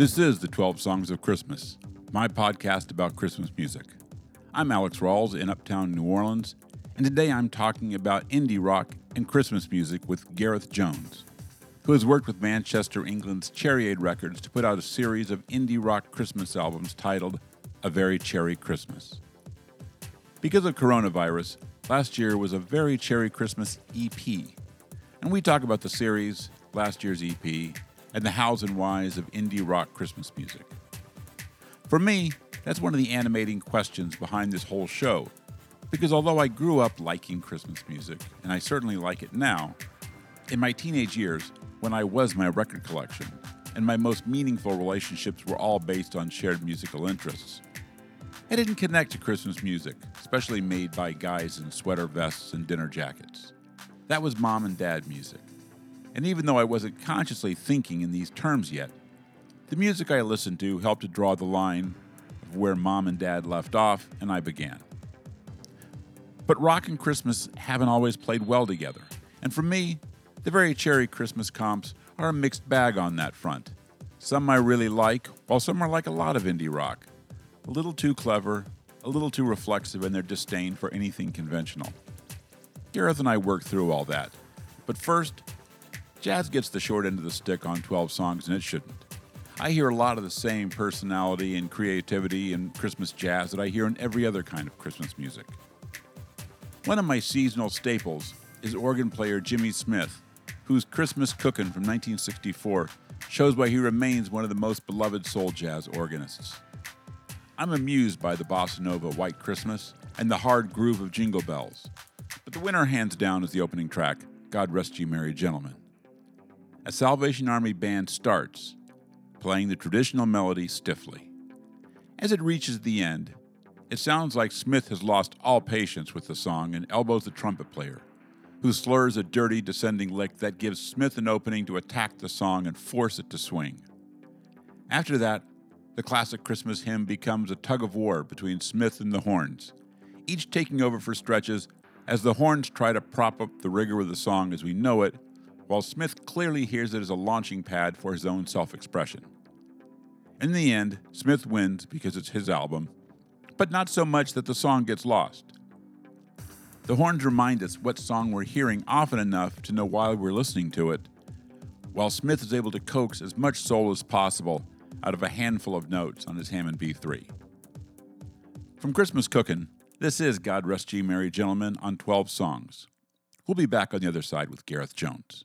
This is the 12 Songs of Christmas, my podcast about Christmas music. I'm Alex Rawls in Uptown New Orleans, and today I'm talking about indie rock and Christmas music with Gareth Jones, who has worked with Manchester, England's Cherryade Records to put out a series of indie rock Christmas albums titled A Very Cherry Christmas. Because of coronavirus, last year was a Very Cherry Christmas EP, and we talk about the series, last year's EP, and the hows and whys of indie rock Christmas music. For me, that's one of the animating questions behind this whole show, because although I grew up liking Christmas music, and I certainly like it now, in my teenage years, when I was my record collection, and my most meaningful relationships were all based on shared musical interests, I didn't connect to Christmas music, especially made by guys in sweater vests and dinner jackets. That was mom and dad music. And even though I wasn't consciously thinking in these terms yet, the music I listened to helped to draw the line of where mom and dad left off and I began. But rock and Christmas haven't always played well together. And for me, the very cherry Christmas comps are a mixed bag on that front. Some I really like, while some are like a lot of indie rock. A little too clever, a little too reflexive in their disdain for anything conventional. Gareth and I worked through all that. But first, Jazz gets the short end of the stick on 12 songs, and it shouldn't. I hear a lot of the same personality and creativity in Christmas jazz that I hear in every other kind of Christmas music. One of my seasonal staples is organ player Jimmy Smith, whose Christmas Cookin' from 1964 shows why he remains one of the most beloved soul jazz organists. I'm amused by the bossa nova White Christmas and the hard groove of Jingle Bells, but the winner hands down is the opening track, God Rest Ye Merry Gentlemen a Salvation Army band starts, playing the traditional melody stiffly. As it reaches the end, it sounds like Smith has lost all patience with the song and elbows the trumpet player, who slurs a dirty descending lick that gives Smith an opening to attack the song and force it to swing. After that, the classic Christmas hymn becomes a tug of war between Smith and the horns, each taking over for stretches as the horns try to prop up the rigor of the song as we know it while Smith clearly hears it as a launching pad for his own self expression. In the end, Smith wins because it's his album, but not so much that the song gets lost. The horns remind us what song we're hearing often enough to know why we're listening to it, while Smith is able to coax as much soul as possible out of a handful of notes on his Hammond B3. From Christmas Cookin', this is God Rest Ye Merry Gentlemen on 12 Songs. We'll be back on the other side with Gareth Jones.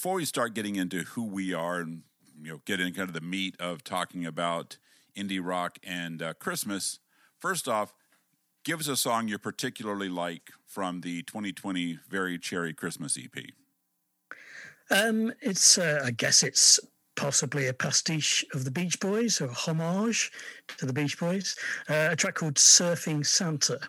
Before we start getting into who we are and you know get into kind of the meat of talking about indie rock and uh, Christmas, first off, Give us a song you particularly like from the 2020 Very Cherry Christmas EP. Um, it's, uh, I guess it's possibly a pastiche of the Beach Boys or a homage to the Beach Boys. Uh, a track called Surfing Santa.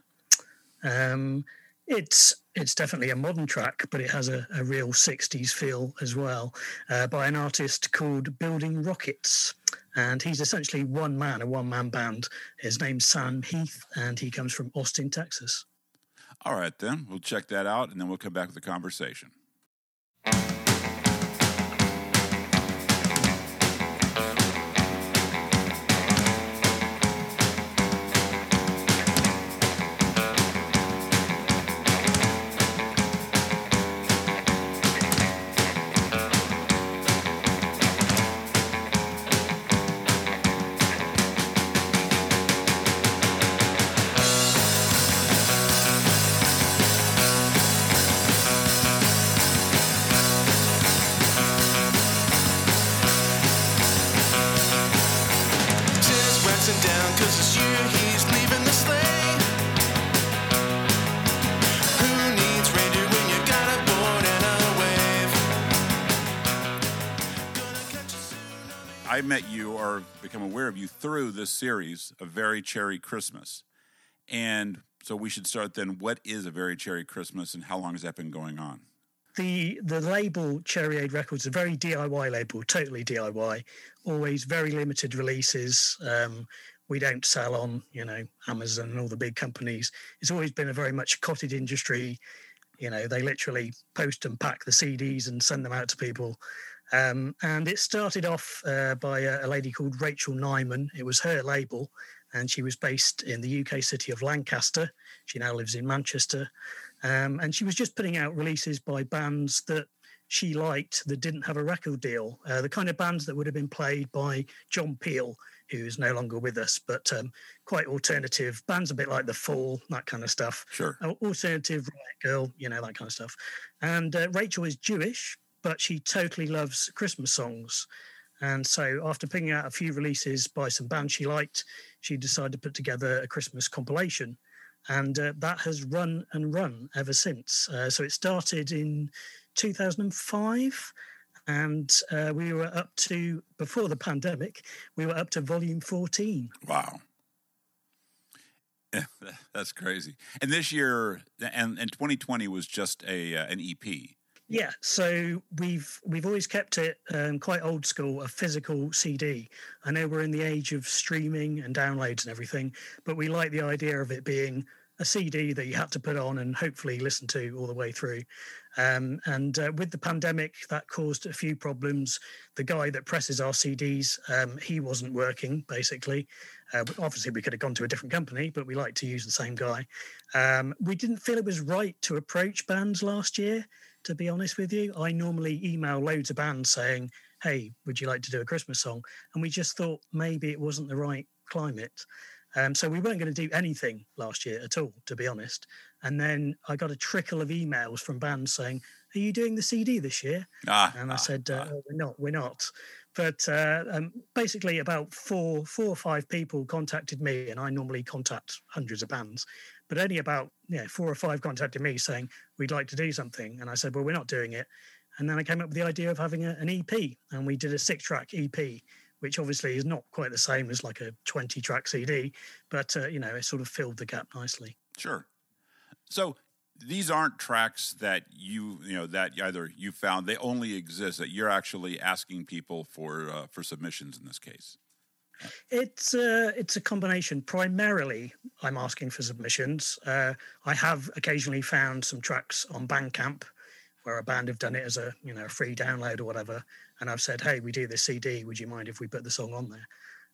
Um, it's it's definitely a modern track, but it has a, a real 60s feel as well uh, by an artist called Building Rockets. And he's essentially one man, a one man band. His name's Sam Heath, and he comes from Austin, Texas. All right, then. We'll check that out, and then we'll come back with the conversation. I met you or become aware of you through this series, A Very Cherry Christmas. And so we should start then. What is A Very Cherry Christmas and how long has that been going on? The the label Cherryade Records, a very DIY label, totally DIY, always very limited releases. Um, we don't sell on, you know, Amazon and all the big companies. It's always been a very much cottage industry. You know, they literally post and pack the CDs and send them out to people. Um, and it started off uh, by a, a, lady called Rachel Nyman. It was her label, and she was based in the UK city of Lancaster. She now lives in Manchester. Um, and she was just putting out releases by bands that she liked that didn't have a record deal, uh, the kind of bands that would have been played by John Peel, who is no longer with us, but um, quite alternative bands, a bit like The Fall, that kind of stuff. Sure. Alternative Riot Girl, you know, that kind of stuff. And uh, Rachel is Jewish, but she totally loves Christmas songs. And so, after picking out a few releases by some bands she liked, she decided to put together a Christmas compilation. And uh, that has run and run ever since. Uh, so, it started in 2005. And uh, we were up to, before the pandemic, we were up to volume 14. Wow. That's crazy. And this year, and, and 2020 was just a uh, an EP. Yeah, so we've we've always kept it um, quite old school, a physical CD. I know we're in the age of streaming and downloads and everything, but we like the idea of it being a CD that you had to put on and hopefully listen to all the way through. Um, and uh, with the pandemic, that caused a few problems. The guy that presses our CDs, um, he wasn't working basically. Uh, obviously, we could have gone to a different company, but we like to use the same guy. Um, we didn't feel it was right to approach bands last year to be honest with you. I normally email loads of bands saying, hey, would you like to do a Christmas song? And we just thought maybe it wasn't the right climate. Um, so we weren't going to do anything last year at all, to be honest. And then I got a trickle of emails from bands saying, "Are you doing the CD this year?" Ah, and I ah, said, uh, ah. "We're not. We're not." But uh, um, basically, about four, four or five people contacted me, and I normally contact hundreds of bands but only about yeah four or five contacted me saying we'd like to do something, and I said, well, we're not doing it. And then I came up with the idea of having a, an EP, and we did a six-track EP, which obviously is not quite the same as like a twenty-track CD, but uh, you know it sort of filled the gap nicely. Sure. So these aren't tracks that you you know that either you found they only exist that you're actually asking people for uh, for submissions in this case it's a, uh, it's a combination. Primarily, I'm asking for submissions. Uh, I have occasionally found some tracks on Bandcamp where a band have done it as a you know a free download or whatever, and I've said, hey, we do this CD. Would you mind if we put the song on there?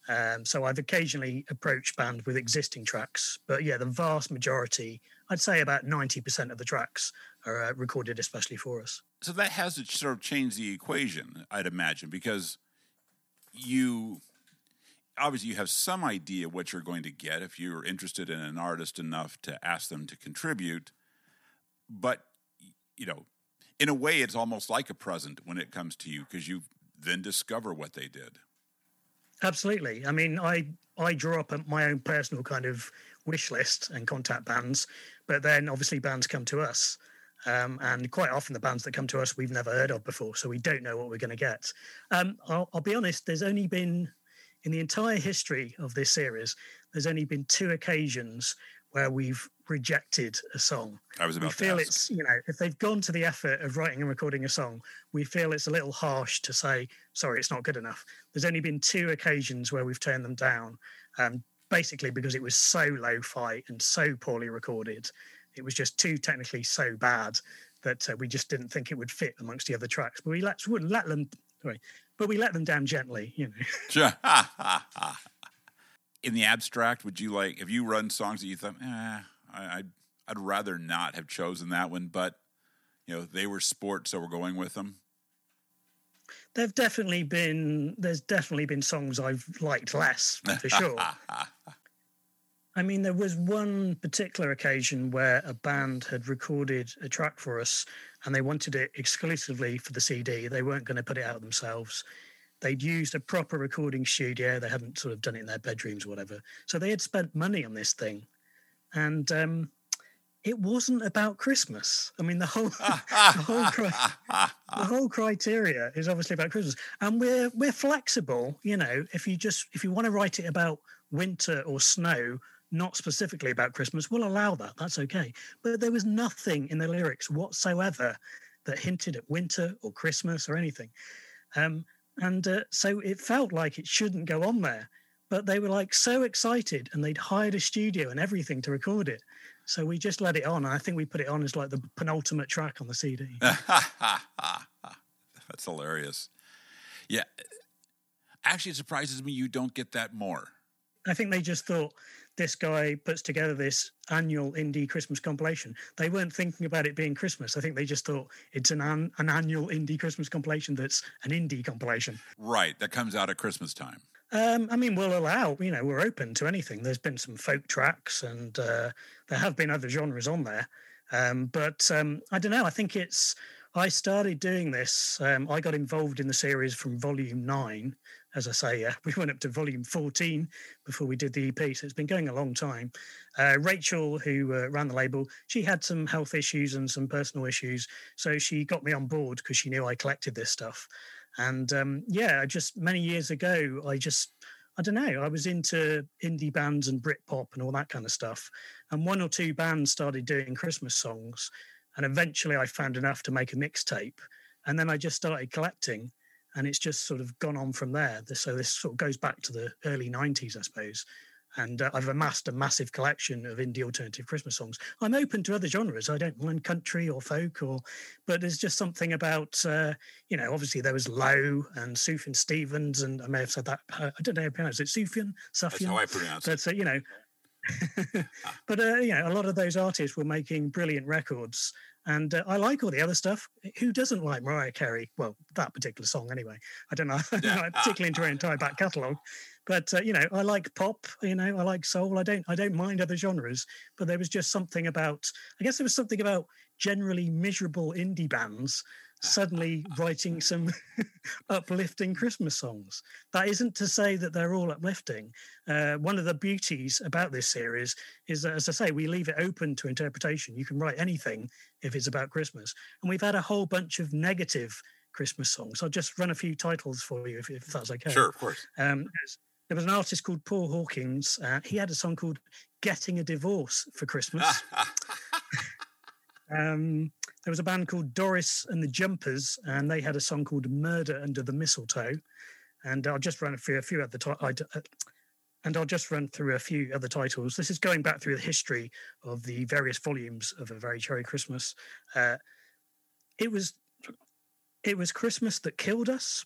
Um, so I've occasionally approached bands with existing tracks, but yeah, the vast majority, I'd say about ninety percent of the tracks are uh, recorded especially for us. So that has to sort of change the equation, I'd imagine, because you obviously you have some idea what you're going to get if you're interested in an artist enough to ask them to contribute but you know in a way it's almost like a present when it comes to you because you then discover what they did absolutely i mean i i draw up my own personal kind of wish list and contact bands, but then obviously bands come to us. Um, and quite often the bands that come to us we've never heard of before, so we don't know what we're going to get. Um, I'll, I'll be honest, there's only been in the entire history of this series, there's only been two occasions where we've rejected a song. I was about we feel it's you know if they've gone to the effort of writing and recording a song, we feel it's a little harsh to say sorry, it's not good enough. There's only been two occasions where we've turned them down, um, basically because it was so low-fi and so poorly recorded. It was just too technically so bad that uh, we just didn't think it would fit amongst the other tracks. But we let would let them sorry, but we let them down gently, you know. In the abstract, would you like if you run songs that you thought, eh, I, I'd I'd rather not have chosen that one, but you know they were sport, so we're going with them. There've definitely been there's definitely been songs I've liked less for sure. I mean, there was one particular occasion where a band had recorded a track for us and they wanted it exclusively for the CD. They weren't going to put it out themselves. They'd used a proper recording studio. They hadn't sort of done it in their bedrooms or whatever. So they had spent money on this thing. And um, it wasn't about Christmas. I mean, the whole the whole cri- the whole criteria is obviously about Christmas, and we're we're flexible. You know, if you just if you want to write it about winter or snow, not specifically about Christmas, we'll allow that. That's okay. But there was nothing in the lyrics whatsoever that hinted at winter or Christmas or anything, um, and uh, so it felt like it shouldn't go on there. But they were like so excited, and they'd hired a studio and everything to record it. So we just let it on. I think we put it on as like the penultimate track on the CD. That's hilarious. Yeah. Actually, it surprises me you don't get that more. I think they just thought this guy puts together this annual indie Christmas compilation. They weren't thinking about it being Christmas. I think they just thought it's an an, an annual indie Christmas compilation that's an indie compilation. Right. That comes out at Christmas time. Um, I mean, we'll allow, you know, we're open to anything. There's been some folk tracks and uh, there have been other genres on there. Um, but um, I don't know. I think it's, I started doing this. Um, I got involved in the series from volume nine. As I say, uh, we went up to volume 14 before we did the EP. So it's been going a long time. Uh, Rachel, who uh, ran the label, she had some health issues and some personal issues. So she got me on board because she knew I collected this stuff. And um, yeah, just many years ago, I just, I don't know, I was into indie bands and Britpop and all that kind of stuff. And one or two bands started doing Christmas songs. And eventually I found enough to make a mixtape. And then I just started collecting. And it's just sort of gone on from there. So this sort of goes back to the early 90s, I suppose and uh, I've amassed a massive collection of indie alternative Christmas songs. I'm open to other genres. I don't mind country or folk, or but there's just something about uh, you know. Obviously, there was Low and Sufjan Stevens, and I may have said that. Uh, I don't know how to pronounce it. Sufjan, Sufjan. That's how I pronounce it. But uh, you know. but uh, you know, a lot of those artists were making brilliant records, and uh, I like all the other stuff. Who doesn't like Mariah Carey? Well, that particular song, anyway. I don't know. I'm particularly into her entire back catalogue. But uh, you know, I like pop. You know, I like soul. I don't. I don't mind other genres. But there was just something about. I guess there was something about generally miserable indie bands suddenly writing some uplifting Christmas songs. That isn't to say that they're all uplifting. Uh, one of the beauties about this series is that, as I say, we leave it open to interpretation. You can write anything if it's about Christmas. And we've had a whole bunch of negative Christmas songs. I'll just run a few titles for you if, if that's okay. Sure, of course. Um, there was an artist called Paul Hawkins. Uh, he had a song called "Getting a Divorce for Christmas." um, there was a band called Doris and the Jumpers, and they had a song called "Murder Under the Mistletoe." And I'll just run through a few other titles. Uh, and I'll just run through a few other titles. This is going back through the history of the various volumes of A Very Cherry Christmas. Uh, it was it was Christmas that killed us.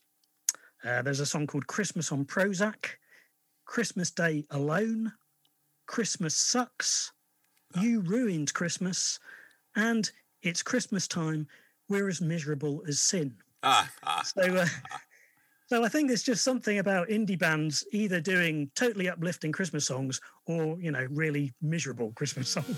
Uh, there's a song called Christmas on Prozac. Christmas Day Alone, Christmas Sucks, You Ruined Christmas, and It's Christmas Time, We're as Miserable as Sin. so, uh, so I think there's just something about indie bands either doing totally uplifting Christmas songs or, you know, really miserable Christmas songs.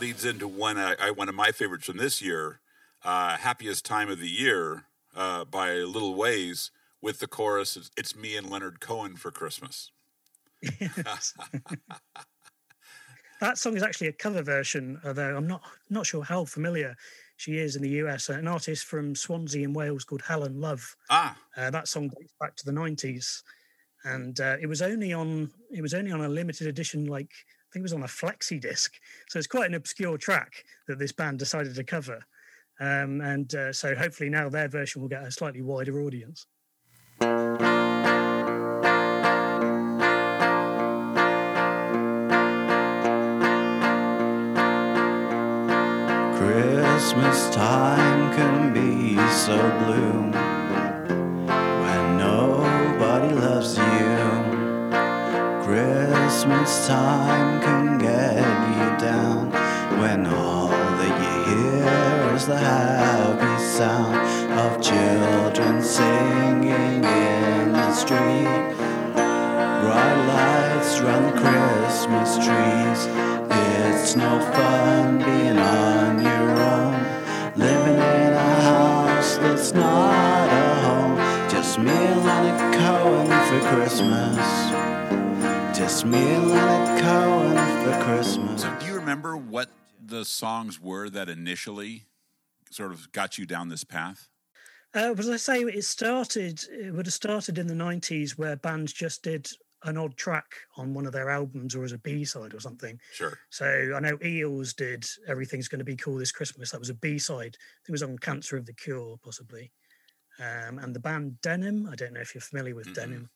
Leads into one I, one of my favorites from this year, uh, "Happiest Time of the Year" uh, by Little Ways, with the chorus, "It's, it's me and Leonard Cohen for Christmas." that song is actually a cover version, although I'm not not sure how familiar she is in the US. An artist from Swansea in Wales called Helen Love. Ah, uh, that song dates back to the 90s, and uh, it was only on it was only on a limited edition, like think it was on a flexi disc. So it's quite an obscure track that this band decided to cover. Um, and uh, so hopefully now their version will get a slightly wider audience. Christmas time can be so blue Christmas time can get you down when all that you hear is the happy sound of children singing in the street. Bright lights round the Christmas trees. It's no fun being on your own, living in a house that's not a home. Just me and Leonard Cohen for Christmas. Just me and Leonard Cohen for Christmas. So, do you remember what the songs were that initially sort of got you down this path? Uh, as I say, it started. It would have started in the '90s, where bands just did an odd track on one of their albums or as a B side or something. Sure. So I know Eels did Everything's Going to Be Cool This Christmas. That was a B side. It was on Cancer of the Cure, possibly. Um, and the band Denim, I don't know if you're familiar with mm-hmm. Denim.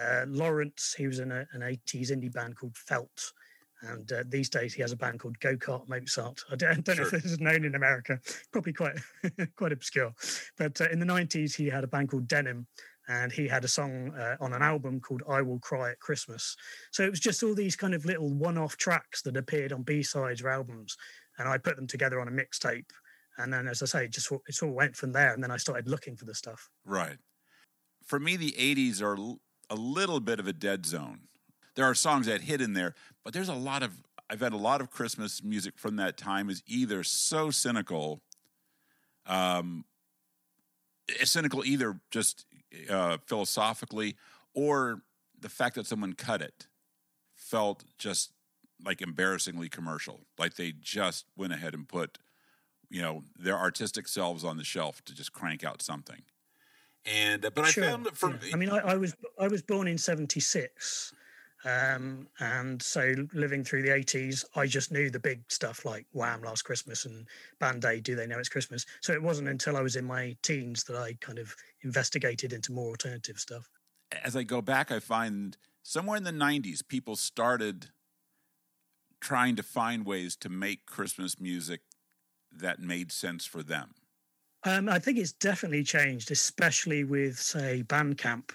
Uh, Lawrence, he was in a, an 80s indie band called Felt. And uh, these days he has a band called Go Kart Mozart. I don't, I don't sure. know if this is known in America, probably quite quite obscure. But uh, in the 90s, he had a band called Denim, and he had a song uh, on an album called I Will Cry at Christmas. So it was just all these kind of little one off tracks that appeared on B sides or albums. And I put them together on a mixtape. And then, as I say, just it all went from there. And then I started looking for the stuff. Right. For me, the 80s are a little bit of a dead zone. There are songs that hit in there, but there's a lot of, I've had a lot of Christmas music from that time is either so cynical, um, cynical either just uh, philosophically, or the fact that someone cut it felt just like embarrassingly commercial. Like they just went ahead and put, you know, their artistic selves on the shelf to just crank out something. And uh, but sure. I found that for yeah. I mean, I, I, was I was born in '76, um, and so living through the 80s, I just knew the big stuff like Wham! Last Christmas and Band Aid, Do They Know It's Christmas? So it wasn't until I was in my teens that I kind of investigated into more alternative stuff. As I go back, I find somewhere in the 90s, people started trying to find ways to make Christmas music that made sense for them. Um, I think it's definitely changed, especially with, say, Bandcamp.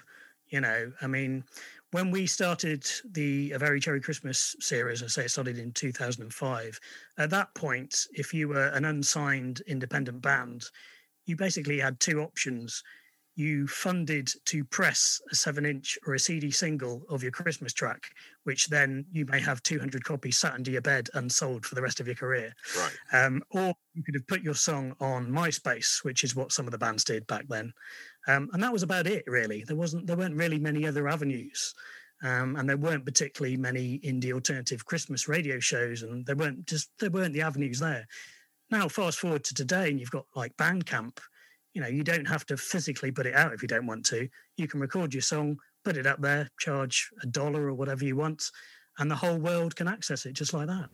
You know, I mean, when we started the A Very Cherry Christmas series, I say it started in 2005. At that point, if you were an unsigned independent band, you basically had two options. You funded to press a seven inch or a CD single of your Christmas track, which then you may have 200 copies sat under your bed and sold for the rest of your career. Right. Um, or you could have put your song on MySpace, which is what some of the bands did back then. Um, and that was about it, really. There wasn't, there weren't really many other avenues, um, and there weren't particularly many indie alternative Christmas radio shows, and there weren't just there weren't the avenues there. Now, fast forward to today, and you've got like Bandcamp. You know, you don't have to physically put it out if you don't want to. You can record your song, put it up there, charge a dollar or whatever you want, and the whole world can access it just like that.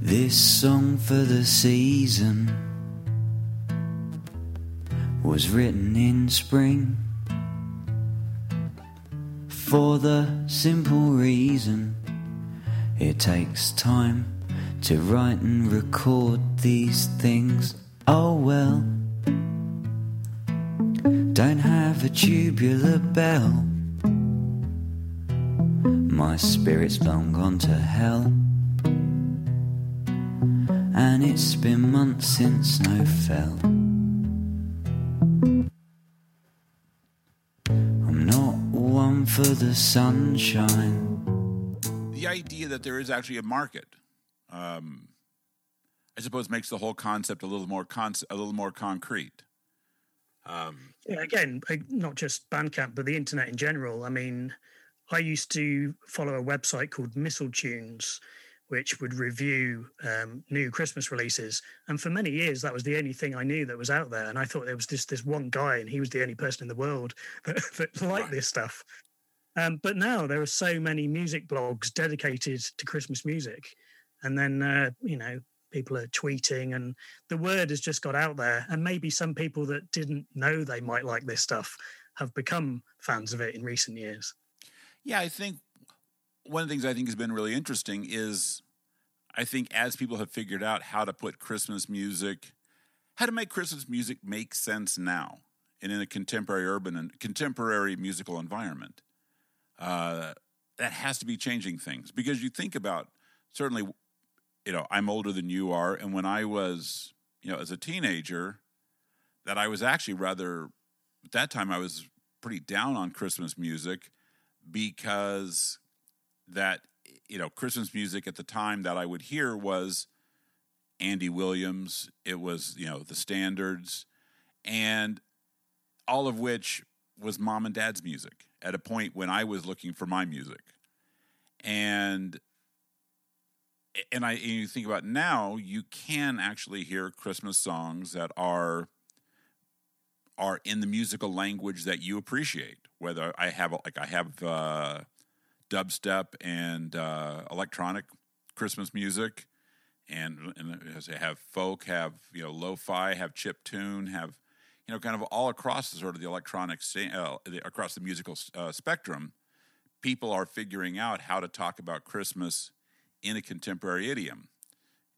This song for the season was written in spring for the simple reason it takes time to write and record these things. Oh well, don't have a tubular bell. My spirit's long gone to hell and it's been months since snow fell. I'm not one for the sunshine. The idea that there is actually a market, um, I suppose, makes the whole concept a little more con- a little more concrete. Um, yeah, again, not just Bandcamp, but the internet in general. I mean, I used to follow a website called Mistletunes, which would review um, new Christmas releases. And for many years, that was the only thing I knew that was out there. And I thought there was this this one guy, and he was the only person in the world that, that liked this stuff. Um, but now there are so many music blogs dedicated to Christmas music, and then uh, you know people are tweeting, and the word has just got out there. And maybe some people that didn't know they might like this stuff have become fans of it in recent years. Yeah, I think one of the things I think has been really interesting is I think as people have figured out how to put Christmas music, how to make Christmas music make sense now and in a contemporary urban and contemporary musical environment, uh, that has to be changing things because you think about certainly, you know, I'm older than you are, and when I was, you know, as a teenager, that I was actually rather at that time I was pretty down on Christmas music because that you know Christmas music at the time that I would hear was Andy Williams. It was you know the standards, and all of which was mom and dad's music at a point when I was looking for my music, and and I and you think about now you can actually hear Christmas songs that are are in the musical language that you appreciate. Whether I have like I have uh, dubstep and uh, electronic Christmas music, and, and have folk, have you know lo-fi, have chip tune, have you know kind of all across the sort of the electronic uh, across the musical uh, spectrum. People are figuring out how to talk about Christmas in a contemporary idiom,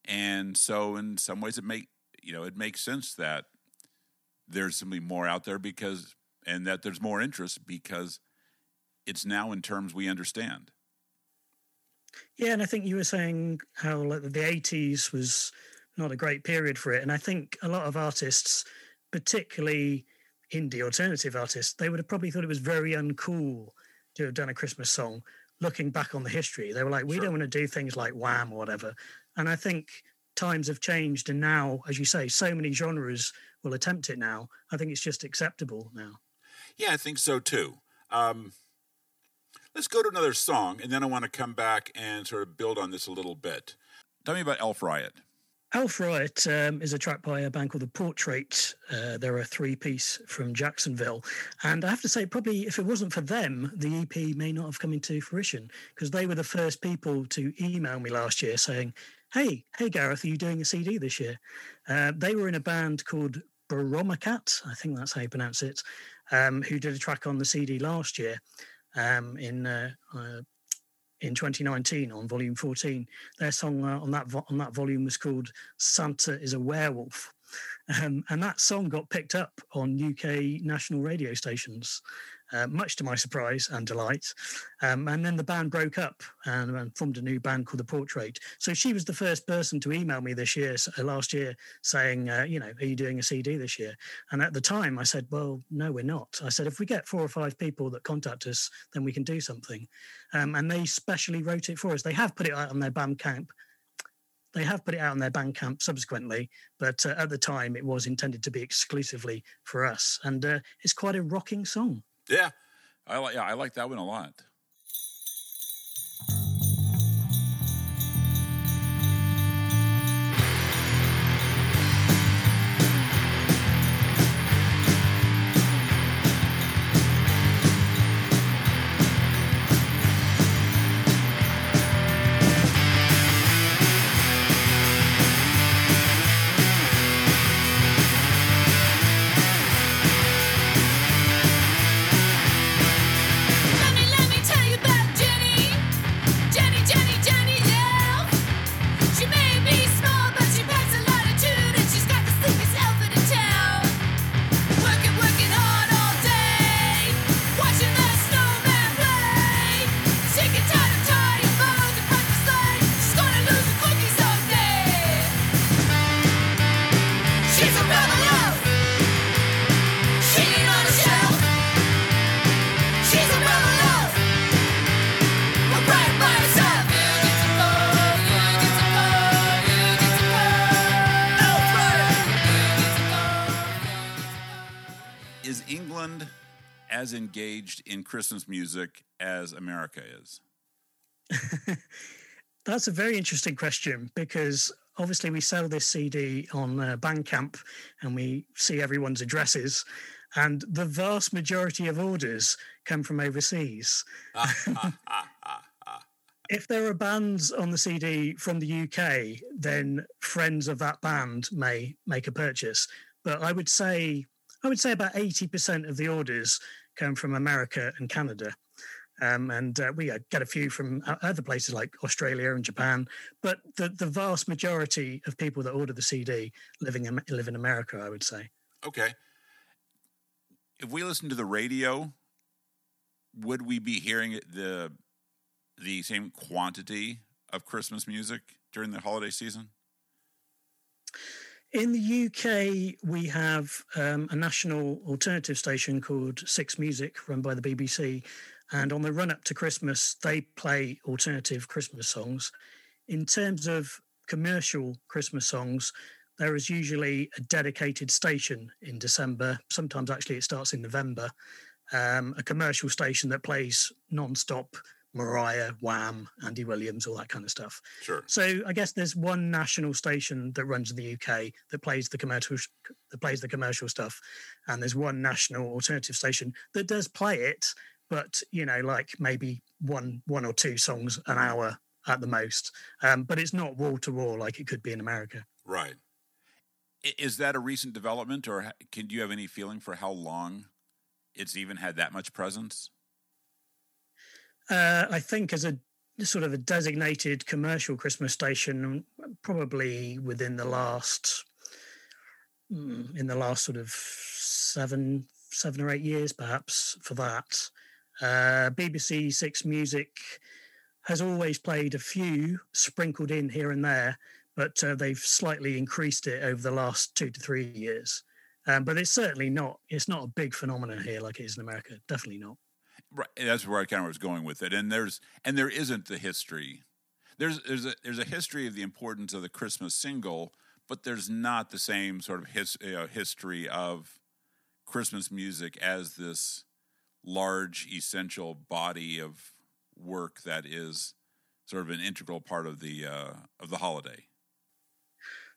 and so in some ways it make you know it makes sense that there's something more out there because and that there's more interest because it's now in terms we understand. Yeah, and I think you were saying how like the 80s was not a great period for it. And I think a lot of artists, particularly indie alternative artists, they would have probably thought it was very uncool to have done a Christmas song looking back on the history. They were like, we sure. don't want to do things like Wham or whatever. And I think times have changed. And now, as you say, so many genres will attempt it now. I think it's just acceptable now. Yeah, I think so too. Um, Let's go to another song, and then I want to come back and sort of build on this a little bit. Tell me about Elf Riot. Elf Riot um, is a track by a band called The Portrait. Uh, they're a three piece from Jacksonville. And I have to say, probably if it wasn't for them, the EP may not have come into fruition because they were the first people to email me last year saying, Hey, hey, Gareth, are you doing a CD this year? Uh, they were in a band called Baromacat, I think that's how you pronounce it, um, who did a track on the CD last year um, in uh, uh, in 2019 on volume 14. Their song uh, on that vo- on that volume was called "Santa is a Werewolf," um, and that song got picked up on UK national radio stations uh, much to my surprise and delight. Um, and then the band broke up and, and, formed a new band called The Portrait. So she was the first person to email me this year, uh, last year, saying, uh, you know, are you doing a CD this year? And at the time I said, well, no, we're not. I said, if we get four or five people that contact us, then we can do something. Um, and they specially wrote it for us. They have put it out on their Bandcamp they have put it out on their Bandcamp subsequently, but uh, at the time it was intended to be exclusively for us. And uh, it's quite a rocking song. Yeah, I like. Yeah, I like that one a lot. As engaged in Christmas music as America is? That's a very interesting question because obviously we sell this CD on uh, Bandcamp and we see everyone's addresses, and the vast majority of orders come from overseas. if there are bands on the CD from the UK, then friends of that band may make a purchase. But I would say I would say about eighty percent of the orders come from America and Canada. Um, and uh, we uh, get a few from other places like Australia and Japan, but the, the vast majority of people that order the CD living in, live in America, I would say. Okay. If we listen to the radio, would we be hearing the the same quantity of Christmas music during the holiday season? In the UK, we have um, a national alternative station called Six Music, run by the BBC. And on the run up to Christmas, they play alternative Christmas songs. In terms of commercial Christmas songs, there is usually a dedicated station in December. Sometimes, actually, it starts in November. Um, a commercial station that plays non-stop Mariah, Wham, Andy Williams, all that kind of stuff. Sure. So I guess there's one national station that runs in the UK that plays the commercial that plays the commercial stuff, and there's one national alternative station that does play it, but you know, like maybe one one or two songs an hour at the most. Um, but it's not wall to wall like it could be in America. Right. Is that a recent development, or can do you have any feeling for how long it's even had that much presence? Uh, I think as a sort of a designated commercial Christmas station, probably within the last mm, in the last sort of seven seven or eight years, perhaps for that. Uh, BBC Six Music has always played a few sprinkled in here and there, but uh, they've slightly increased it over the last two to three years. Um, but it's certainly not it's not a big phenomenon here like it is in America. Definitely not. Right, that's where I kind of was going with it. And there's and there isn't the history. There's there's a there's a history of the importance of the Christmas single, but there's not the same sort of his, uh, history of Christmas music as this large essential body of work that is sort of an integral part of the uh, of the holiday.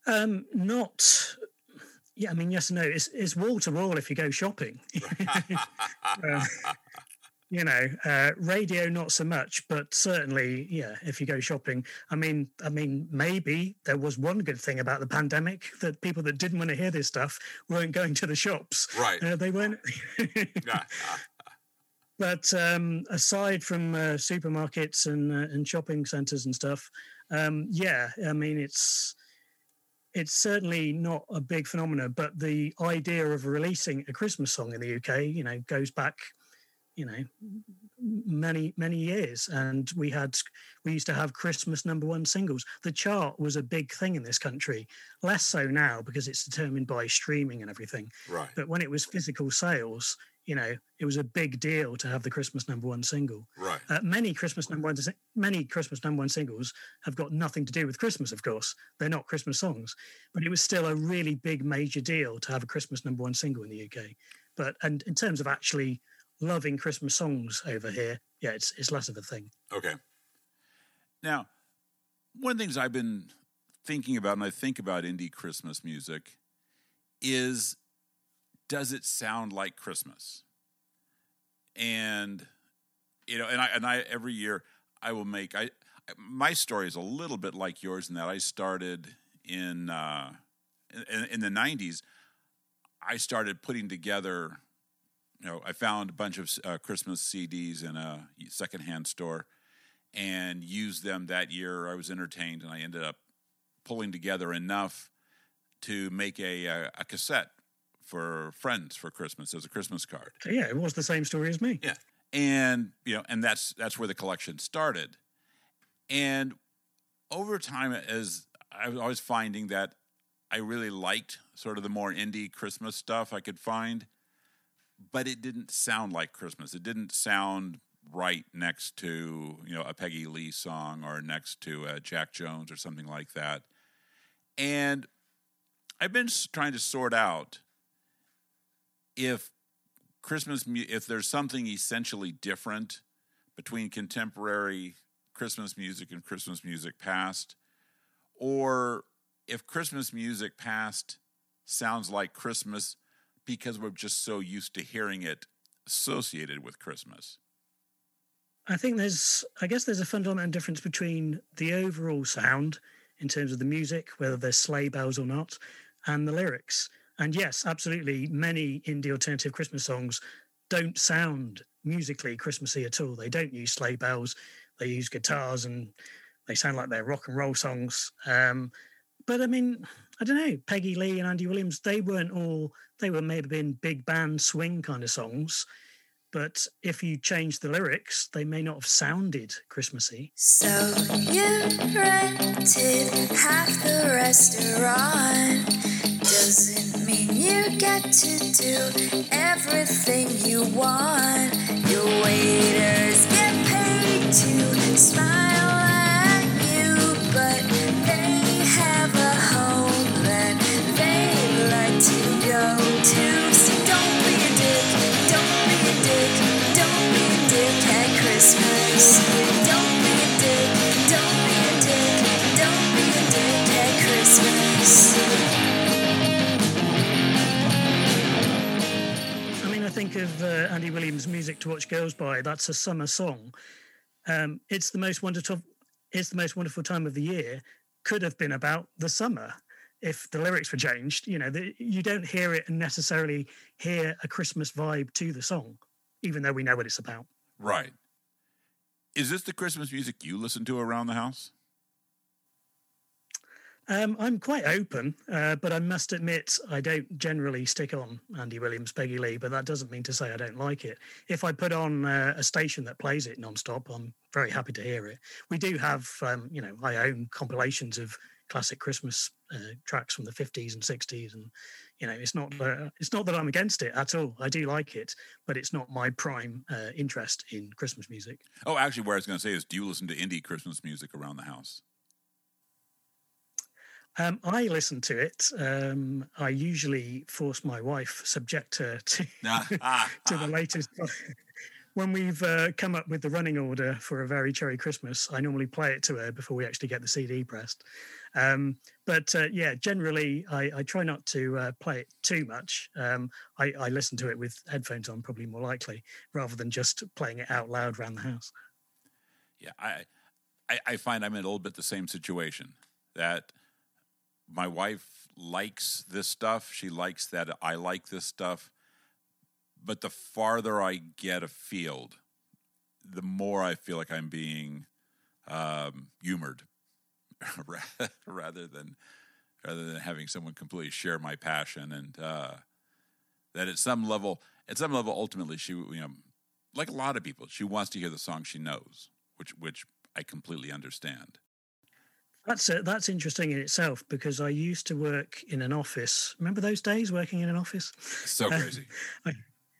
Um, not yeah, I mean, yes and no. It's, it's wall to wall if you go shopping. uh, you know uh, radio not so much but certainly yeah if you go shopping. I mean i mean maybe there was one good thing about the pandemic that people that didn't want to hear this stuff weren't going to the shops. Right. Uh, they weren't but um, aside from uh, supermarkets and uh, and shopping centers and stuff um, yeah i mean it's it's certainly not a big phenomenon, but the idea of releasing a Christmas song in the UK, you know, goes back you know many many years. And we had we used to have christmas number one singles. The chart was a big thing in this country less so now because it's determined by streaming and everything. Right. But when it was physical sales you know it was a big deal to have the christmas number one single. Right. Uh, many christmas number one many christmas number one singles have got nothing to do with christmas of course. They're not christmas songs. But it was still a really big major deal to have a christmas number one single in the uk but and in terms of actually loving Christmas songs over here, yeah, it's it's less of a thing. Okay. Now, one of the things I've been thinking about, and I think about indie Christmas music, is does it sound like Christmas? And you know, and I and I every year I will make I my story is a little bit like yours in that I started in uh, in, in the '90s. I started putting together you know, I found a bunch of uh, Christmas CDs in a secondhand store and used them that year. I was entertained, and I ended up pulling together enough to make a, a, a cassette for friends for Christmas as a Christmas card. Yeah, it was the same story as me. Yeah, and you know, and that's that's where the collection started. And over time, as I was always finding that I really liked sort of the more indie Christmas stuff I could find but it didn't sound like Christmas. It didn't sound right next to you know a Peggy Lee song or next to a Jack Jones or something like that. And I've been trying to sort out if Christmas, if there's something essentially different between contemporary Christmas music and Christmas music past, or if Christmas music past sounds like Christmas because we're just so used to hearing it associated with Christmas. I think there's, I guess there's a fundamental difference between the overall sound in terms of the music, whether there's sleigh bells or not, and the lyrics. And yes, absolutely, many indie alternative Christmas songs don't sound musically Christmassy at all. They don't use sleigh bells, they use guitars, and they sound like they're rock and roll songs. Um, but I mean, I don't know, Peggy Lee and Andy Williams, they weren't all, they were maybe been big band swing kind of songs. But if you change the lyrics, they may not have sounded Christmassy. So you rented half the restaurant. Doesn't mean you get to do everything you want. Your waiters get paid to smile think of uh, Andy Williams' music to watch girls by. That's a summer song. Um, it's the most wonderful. It's the most wonderful time of the year. Could have been about the summer if the lyrics were changed. You know, the, you don't hear it and necessarily hear a Christmas vibe to the song, even though we know what it's about. Right. Is this the Christmas music you listen to around the house? Um, I'm quite open, uh, but I must admit I don't generally stick on Andy Williams, Peggy Lee, but that doesn't mean to say I don't like it. If I put on uh, a station that plays it nonstop, I'm very happy to hear it. We do have, um, you know, I own compilations of classic Christmas uh, tracks from the 50s and 60s, and you know, it's not uh, it's not that I'm against it at all. I do like it, but it's not my prime uh, interest in Christmas music. Oh, actually, what I was going to say is, do you listen to indie Christmas music around the house? Um, I listen to it. Um, I usually force my wife, subject her to to the latest. when we've uh, come up with the running order for a very cherry Christmas, I normally play it to her before we actually get the CD pressed. Um, but uh, yeah, generally, I, I, try not to uh, play it too much. Um, I, I, listen to it with headphones on, probably more likely, rather than just playing it out loud around the house. Yeah, I, I, I find I'm in a little bit the same situation that my wife likes this stuff. She likes that I like this stuff. But the farther I get afield, the more I feel like I'm being um, humored rather than rather than having someone completely share my passion and uh, that at some level at some level ultimately she you know like a lot of people she wants to hear the song she knows which which I completely understand. That's uh, that's interesting in itself because I used to work in an office. Remember those days working in an office? So crazy. I,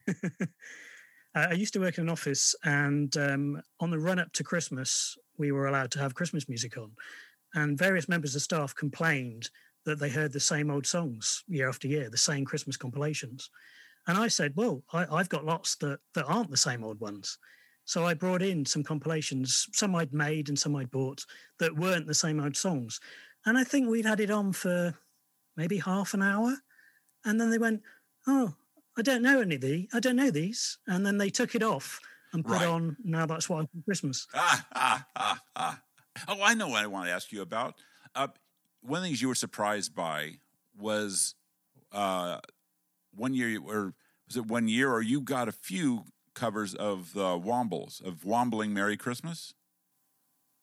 I, used to work in an office, and um, on the run up to Christmas, we were allowed to have Christmas music on, and various members of staff complained that they heard the same old songs year after year, the same Christmas compilations. And I said, "Well, I, I've got lots that that aren't the same old ones." So I brought in some compilations, some I'd made and some I'd bought that weren't the same old songs. And I think we'd had it on for maybe half an hour. And then they went, Oh, I don't know any of these. I don't know these. And then they took it off and put right. on Now That's why Christmas. Ah, ah, ah, ah. Oh, I know what I want to ask you about. Uh, one of the things you were surprised by was uh, one year, or was it one year, or you got a few covers of the Wombles, of Wombling Merry Christmas?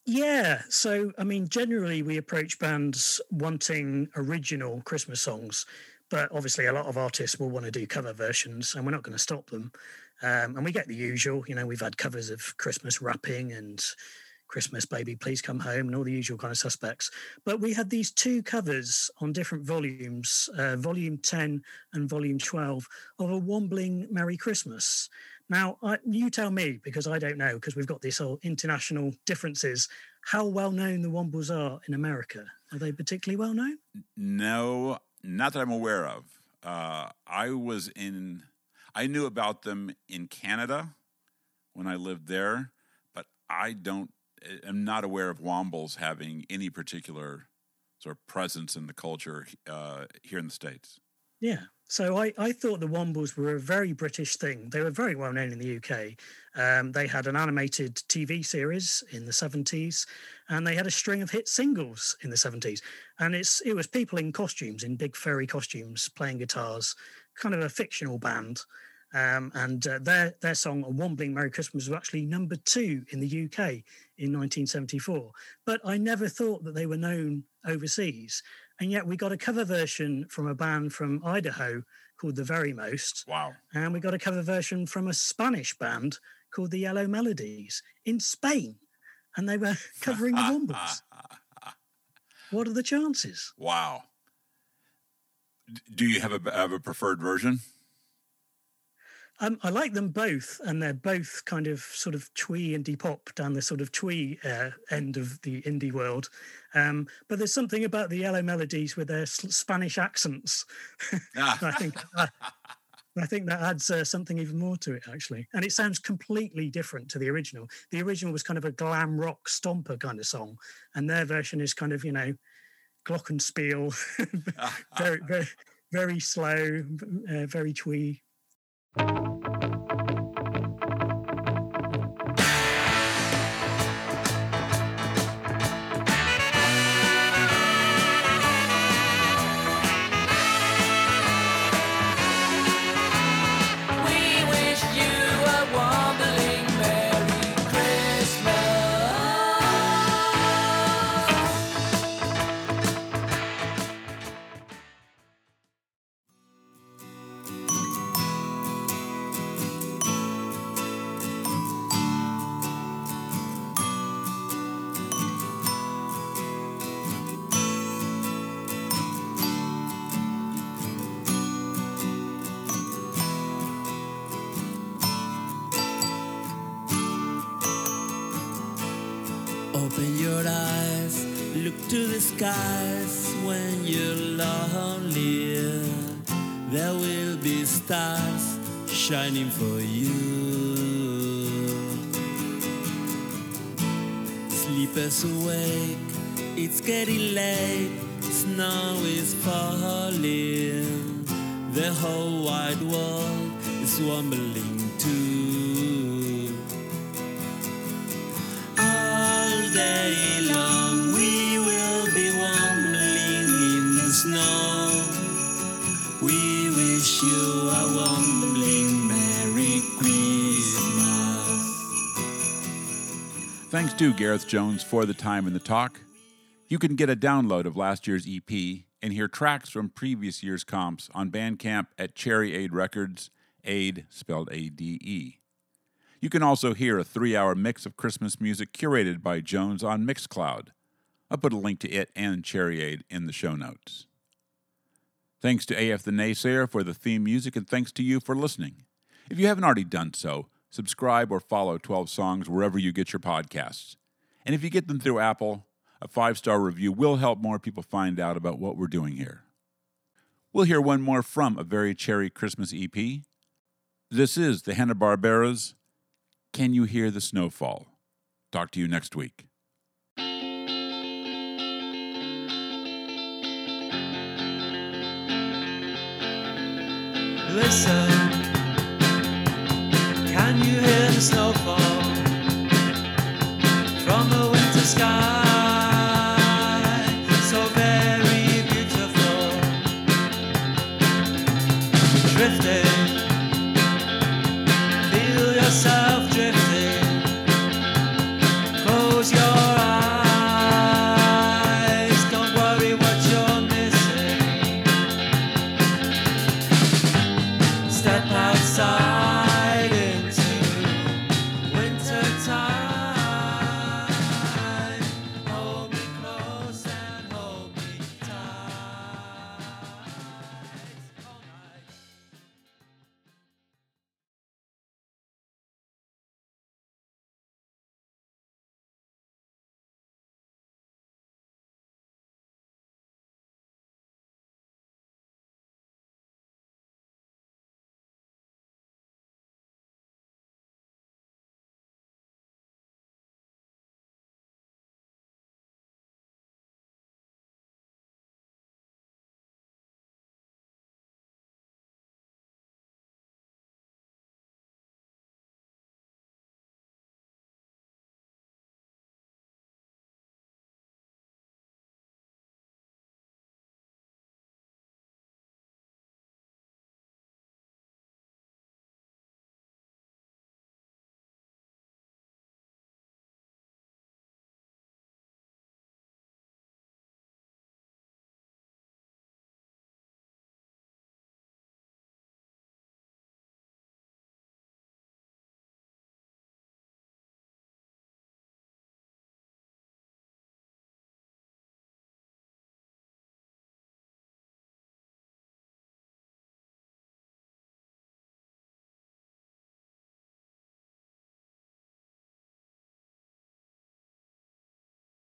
Yeah. So, I mean, generally we approach bands wanting original Christmas songs, but obviously a lot of artists will want to do cover versions, and we're not going to stop them. Um, and we get the usual, you know, we've had covers of Christmas wrapping and Christmas Baby Please Come Home and all the usual kind of suspects. But we had these two covers on different volumes, uh, volume 10 and volume 12, of a Wombling Merry Christmas. Now, I, you tell me because I don't know because we've got these whole international differences. How well known the Wombles are in America? Are they particularly well known? No, not that I'm aware of. Uh, I was in. I knew about them in Canada when I lived there, but I don't. am not aware of Wombles having any particular sort of presence in the culture uh, here in the states. Yeah. So I, I thought the Wombles were a very British thing. They were very well known in the UK. Um, they had an animated TV series in the 70s, and they had a string of hit singles in the 70s. And it's it was people in costumes, in big furry costumes, playing guitars, kind of a fictional band. Um, and uh, their their song A "Wombling Merry Christmas" was actually number two in the UK in 1974. But I never thought that they were known overseas, and yet we got a cover version from a band from Idaho called The Very Most. Wow! And we got a cover version from a Spanish band called The Yellow Melodies in Spain, and they were covering the Wombles. what are the chances? Wow! Do you have a have a preferred version? Um, I like them both, and they're both kind of sort of twee indie pop down the sort of twee uh, end of the indie world. Um, but there's something about the Yellow Melodies with their Spanish accents. I think uh, I think that adds uh, something even more to it, actually. And it sounds completely different to the original. The original was kind of a glam rock stomper kind of song, and their version is kind of you know glockenspiel, very very very slow, uh, very twee. To the skies when you're lonely. There will be stars shining for you. Sleepers awake, it's getting late, snow is falling. The whole wide world is wobbling Thanks to Gareth Jones for the time and the talk. You can get a download of last year's EP and hear tracks from previous year's comps on Bandcamp at Cherryade Records, Aid spelled A D E. You can also hear a three hour mix of Christmas music curated by Jones on Mixcloud. I'll put a link to it and Cherry Aid in the show notes. Thanks to AF the Naysayer for the theme music, and thanks to you for listening. If you haven't already done so, subscribe or follow 12 Songs wherever you get your podcasts. And if you get them through Apple, a five star review will help more people find out about what we're doing here. We'll hear one more from a very cherry Christmas EP. This is the Hanna-Barbera's Can You Hear the Snowfall? Talk to you next week. Listen, can you hear the snowfall